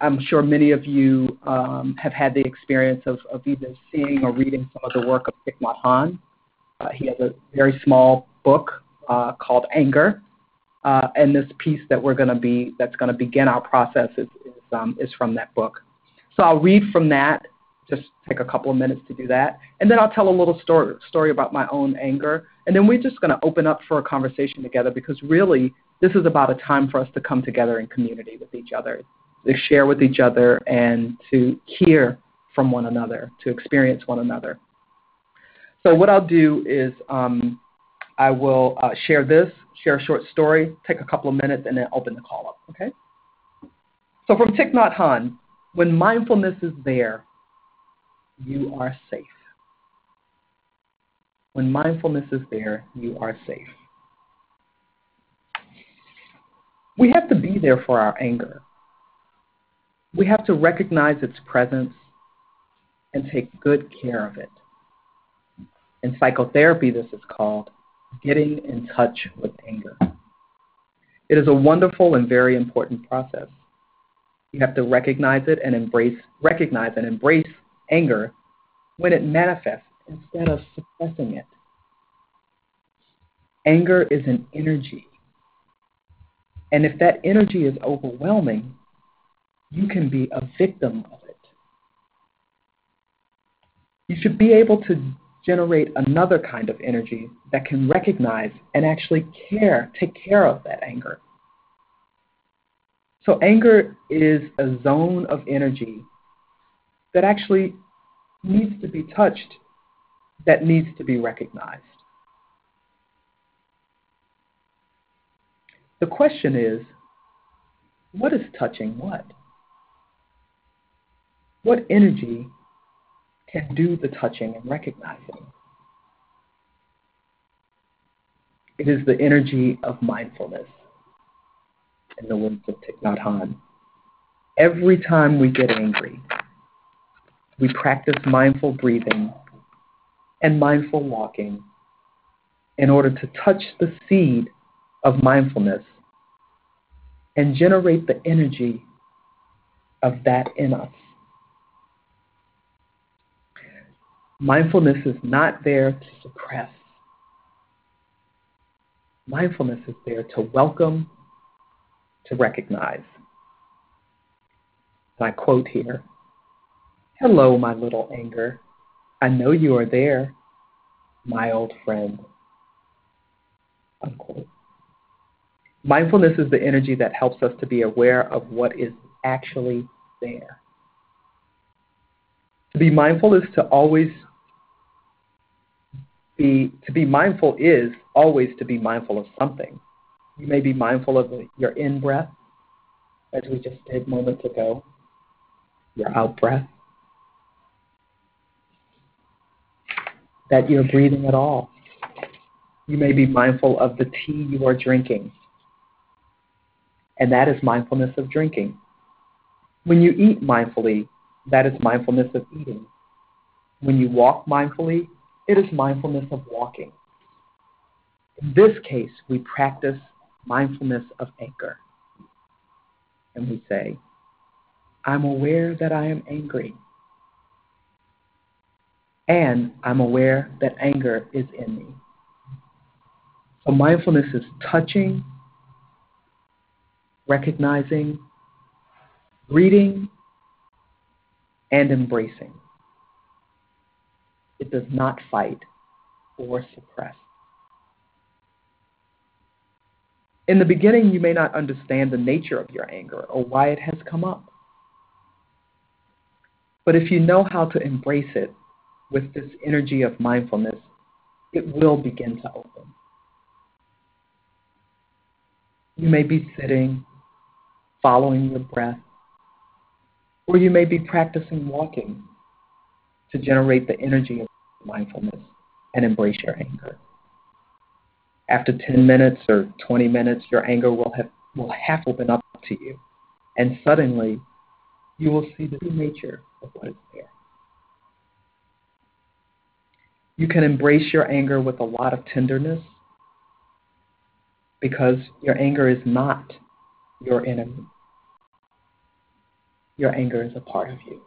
I'm sure many of you um, have had the experience of, of, either seeing or reading some of the work of Thich Nhat Hanh. Uh, he has a very small book uh, called Anger, uh, and this piece that we're going to be that's going to begin our process is is, um, is from that book. So I'll read from that. Just take a couple of minutes to do that, and then I'll tell a little story story about my own anger, and then we're just going to open up for a conversation together because really this is about a time for us to come together in community with each other, to share with each other, and to hear from one another, to experience one another. So what I'll do is um, I will uh, share this, share a short story, take a couple of minutes, and then open the call up. Okay. So from Thich Nhat Hanh, when mindfulness is there, you are safe. When mindfulness is there, you are safe. We have to be there for our anger. We have to recognize its presence and take good care of it. In psychotherapy, this is called getting in touch with anger. It is a wonderful and very important process. You have to recognize it and embrace, recognize and embrace anger when it manifests instead of suppressing it. Anger is an energy. And if that energy is overwhelming, you can be a victim of it. You should be able to generate another kind of energy that can recognize and actually care, take care of that anger. So, anger is a zone of energy that actually needs to be touched, that needs to be recognized. The question is what is touching what? What energy can do the touching and recognizing. It is the energy of mindfulness, in the words of Thich Nhat Hanh. Every time we get angry, we practice mindful breathing and mindful walking in order to touch the seed of mindfulness and generate the energy of that in us. Mindfulness is not there to suppress. Mindfulness is there to welcome, to recognize. And I quote here Hello, my little anger. I know you are there, my old friend. Unquote. Mindfulness is the energy that helps us to be aware of what is actually there. To be mindful is to always be to be mindful is always to be mindful of something. You may be mindful of your in breath, as we just did moments ago, your out breath, that you're breathing at all. You may be mindful of the tea you are drinking, and that is mindfulness of drinking. When you eat mindfully, that is mindfulness of eating. When you walk mindfully, it is mindfulness of walking. In this case, we practice mindfulness of anger. And we say, I'm aware that I am angry. And I'm aware that anger is in me. So mindfulness is touching, recognizing, reading, and embracing. It does not fight or suppress. In the beginning, you may not understand the nature of your anger or why it has come up. But if you know how to embrace it with this energy of mindfulness, it will begin to open. You may be sitting, following your breath, or you may be practicing walking to generate the energy of mindfulness and embrace your anger. After 10 minutes or 20 minutes, your anger will have, will have opened up to you. And suddenly, you will see the true nature of what is there. You can embrace your anger with a lot of tenderness because your anger is not your enemy. your anger is a part of you.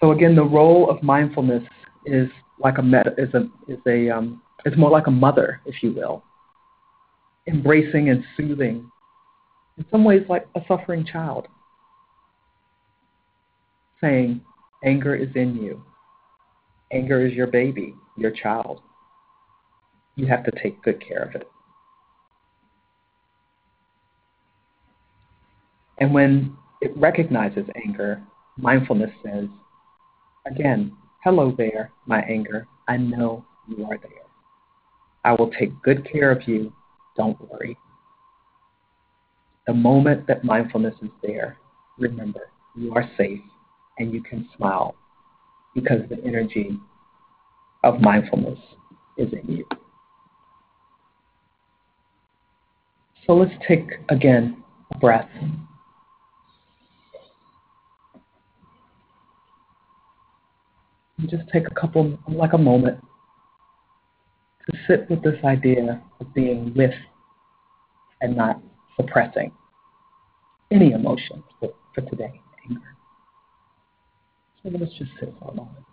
So again, the role of mindfulness is like a meta, is a is a um, is more like a mother, if you will, embracing and soothing, in some ways like a suffering child, saying, "Anger is in you. Anger is your baby, your child. You have to take good care of it." And when it recognizes anger, mindfulness says, again, hello there, my anger. I know you are there. I will take good care of you. Don't worry. The moment that mindfulness is there, remember, you are safe and you can smile because the energy of mindfulness is in you. So let's take again a breath. Just take a couple, like a moment, to sit with this idea of being with and not suppressing any emotions for, for today, anger. So let's just sit for a moment.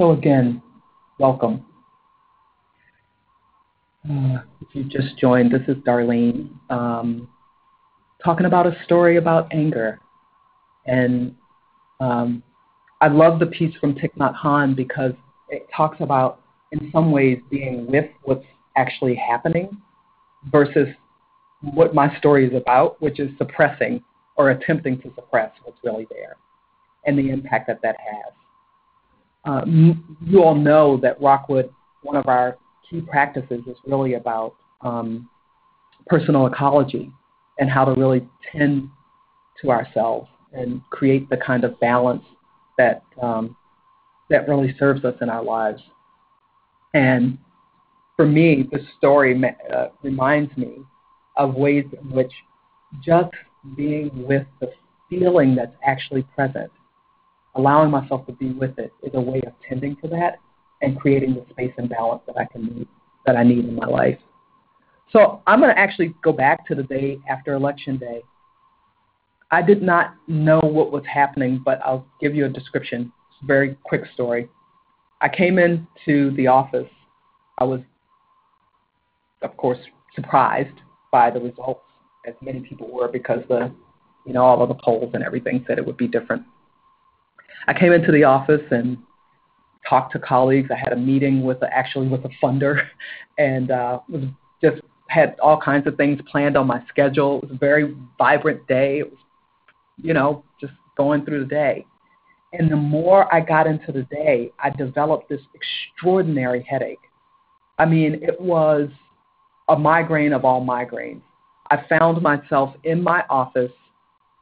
Again, welcome. Uh, if you just joined, this is Darlene um, talking about a story about anger. And um, I love the piece from Thich Nhat Hanh because it talks about, in some ways, being with what's actually happening versus what my story is about, which is suppressing or attempting to suppress what's really there and the impact that that has. Uh, you all know that Rockwood, one of our key practices, is really about um, personal ecology and how to really tend to ourselves and create the kind of balance that um, that really serves us in our lives. And for me, the story uh, reminds me of ways in which just being with the feeling that's actually present allowing myself to be with it is a way of tending to that and creating the space and balance that I can need that I need in my life. So I'm going to actually go back to the day after election day. I did not know what was happening, but I'll give you a description. It's a very quick story. I came into the office. I was, of course, surprised by the results, as many people were, because the, you know, all of the polls and everything said it would be different. I came into the office and talked to colleagues. I had a meeting with a, actually with a funder, and uh, was just had all kinds of things planned on my schedule. It was a very vibrant day. It was, you know, just going through the day. And the more I got into the day, I developed this extraordinary headache. I mean, it was a migraine of all migraines. I found myself in my office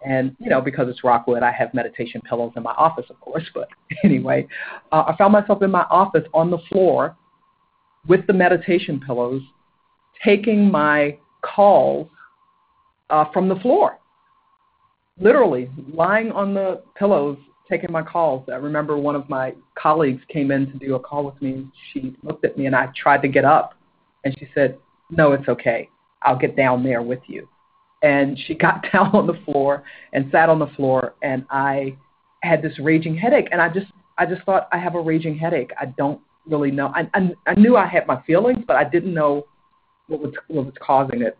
and, you know, because it's Rockwood, I have meditation pillows in my office, of course. But anyway, uh, I found myself in my office on the floor with the meditation pillows, taking my calls uh, from the floor. Literally lying on the pillows, taking my calls. I remember one of my colleagues came in to do a call with me. She looked at me and I tried to get up, and she said, No, it's okay. I'll get down there with you and she got down on the floor and sat on the floor and I had this raging headache and I just I just thought I have a raging headache. I don't really know. I I, I knew I had my feelings, but I didn't know what was what was causing it.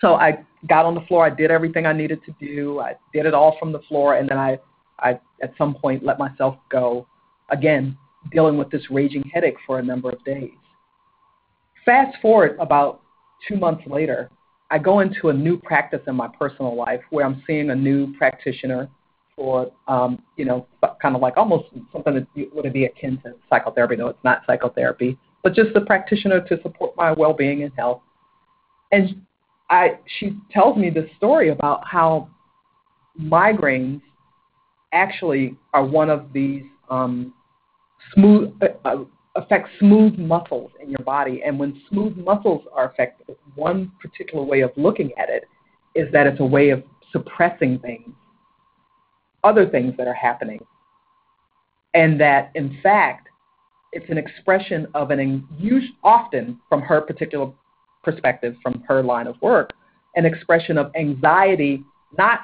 So I got on the floor. I did everything I needed to do. I did it all from the floor, and then I I at some point let myself go. Again, dealing with this raging headache for a number of days. Fast forward about two months later, I go into a new practice in my personal life where I'm seeing a new practitioner for, um, you know, kind of like almost something that would be akin to psychotherapy, though it's not psychotherapy, but just a practitioner to support my well-being and health. And I, she tells me this story about how migraines actually are one of these um, smooth uh, uh, affect smooth muscles in your body. And when smooth muscles are affected, one particular way of looking at it is that it's a way of suppressing things, other things that are happening, and that in fact it's an expression of an often from her particular perspective, from her line of work, an expression of anxiety, not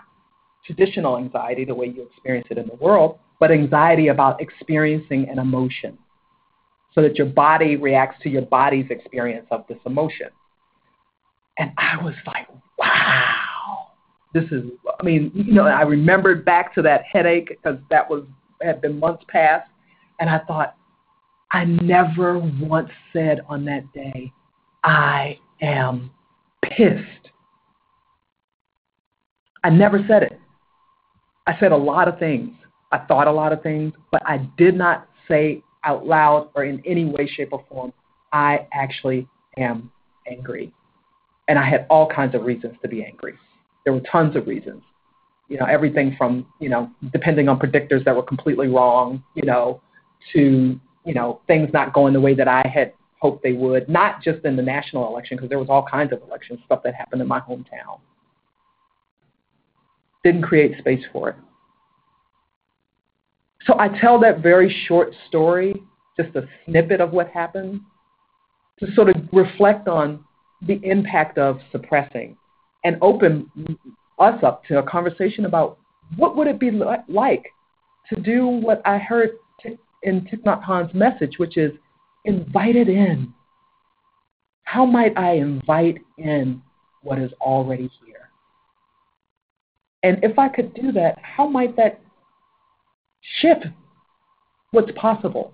traditional anxiety the way you experience it in the world, but anxiety about experiencing an emotion so that your body reacts to your body's experience of this emotion. And I was like, wow, this is, I mean, you know, I remembered back to that headache because that was, had been months past. And I thought, I never once said on that day, I am pissed. I never said it. I said a lot of things. I thought a lot of things, but I did not say out loud or in any way, shape, or form, I actually am angry. And I had all kinds of reasons to be angry. There were tons of reasons. You know, everything from, you know, depending on predictors that were completely wrong, you know, to, you know, things not going the way that I had hoped they would, not just in the national election, because there was all kinds of elections, stuff that happened in my hometown. Didn't create space for it. So I tell that very short story, just a snippet of what happened, to sort of reflect on the impact of suppressing and open us up to a conversation about what would it be like to do what I heard in Thich Nhat Hanh's message, which is invite it in. How might I invite in what is already here? And if I could do that, how might that shift what's possible.